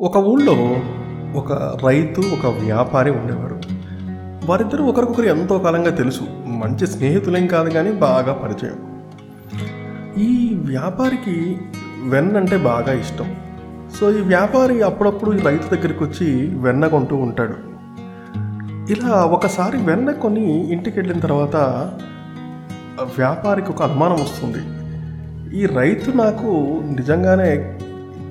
ఒక ఊళ్ళో ఒక రైతు ఒక వ్యాపారి ఉండేవాడు వారిద్దరూ ఒకరికొకరు ఎంతో కాలంగా తెలుసు. మంచి స్నేహితులేం కాదు కానీ బాగా పరిచయం. ఈ వ్యాపారికి వెన్న అంటే బాగా ఇష్టం. సో ఈ వ్యాపారి అప్పుడప్పుడు ఈ రైతు దగ్గరికి వచ్చి వెన్న కొంటూ ఉంటాడు. ఇలా ఒకసారి వెన్న కొని ఇంటికి వెళ్ళిన తర్వాత వ్యాపారికి ఒక అనుమానం వస్తుంది. ఈ రైతు నాకు నిజంగానే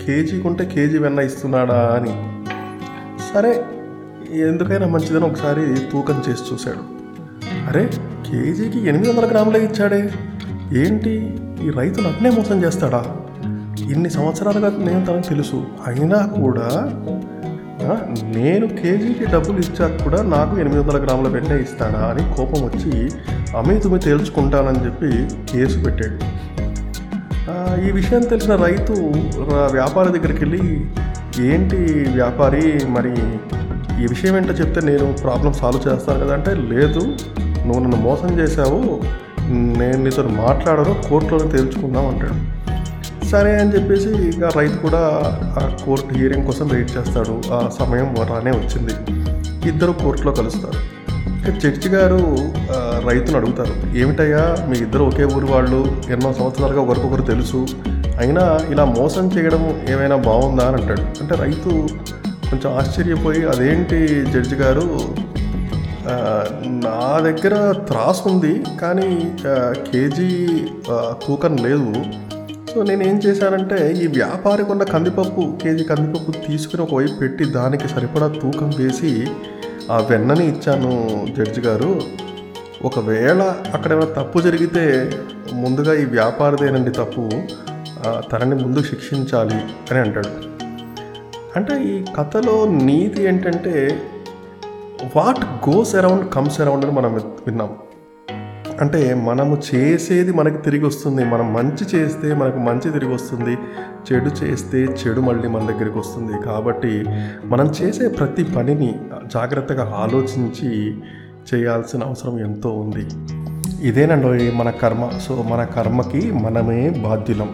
కేజీ కొంటే కేజీ వెన్న ఇస్తున్నాడా అని. సరే ఎందుకైనా మంచిదని ఒకసారి తూకం చేసి చూశాడు. అరే కేజీకి ఎనిమిది వందల గ్రాములే ఇచ్చాడే. ఏంటి? ఈ రైతు నన్నే మోసం చేస్తాడా? ఇన్ని సంవత్సరాలుగా నేను తనకు తెలుసు. అయినా కూడా నేను కేజీకి డబ్బులు ఇచ్చాక కూడా నాకు ఎనిమిది వందల గ్రాముల వెన్న ఇస్తాడా అని కోపం వచ్చి అమితుమి తేల్చుకుంటానని చెప్పి కేసు పెట్టాడు. ఈ విషయం తెలిసిన రైతు వ్యాపారి దగ్గరికి వెళ్ళి ఏంటి వ్యాపారి మరి ఈ విషయం ఏంటో చెప్తే నేను ప్రాబ్లం సాల్వ్ చేస్తాను కదా అంటే లేదు నువ్వు నన్ను మోసం చేశావు నేను నీతో మాట్లాడను కోర్టులోనే తేల్చుకుందాం అంటాడు. సరే అని చెప్పేసి ఇక రైతు కూడా ఆ కోర్టు హియరింగ్ కోసం వెయిట్ చేస్తాడు. ఆ సమయం రానే వచ్చింది. ఇద్దరు కోర్టులో కలుస్తారు. ఇక జడ్జి గారు రైతులు రైతును అడుగుతారు ఏమిటయ్యా మీ ఇద్దరు ఒకే ఊరు వాళ్ళు ఎన్నో సంవత్సరాలుగా ఒకరికొకరు తెలుసు అయినా ఇలా మోసం చేయడం ఏమైనా బాగుందా? అని అంటాడు. అంటే రైతు కొంచెం ఆశ్చర్యపోయి అదేంటి జడ్జి గారు నా దగ్గర త్రాసు ఉంది కానీ కేజీ తూకం లేదు. సో నేను ఏం చేశానంటే ఈ వ్యాపారికి ఉన్న కందిపప్పు కేజీ కందిపప్పు తీసుకుని ఒకవైపు పెట్టి దానికి సరిపడా తూకం వేసి ఆ వెన్నని ఇచ్చాను జడ్జి గారు. ఒకవేళ అక్కడ ఏమైనా తప్పు జరిగితే ముందుగా ఈ వ్యాపారిదేనండి తప్పు తనని ముందు శిక్షించాలి అని అంటాడు. అంటే ఈ కథలో నీతి ఏంటంటే what goes around comes around అని మనం విన్నాం. అంటే మనము చేసేది మనకి తిరిగి వస్తుంది. మనం మంచి చేస్తే మనకు మంచి తిరిగి వస్తుంది. చెడు చేస్తే చెడు మళ్ళీ మన దగ్గరికి వస్తుంది. కాబట్టి మనం చేసే ప్రతి పనిని జాగ్రత్తగా ఆలోచించి చేయాల్సిన అవసరం ఎంతో ఉంది. ఇదేనండి మన కర్మ. సో మన కర్మకి మనమే బాధ్యులం.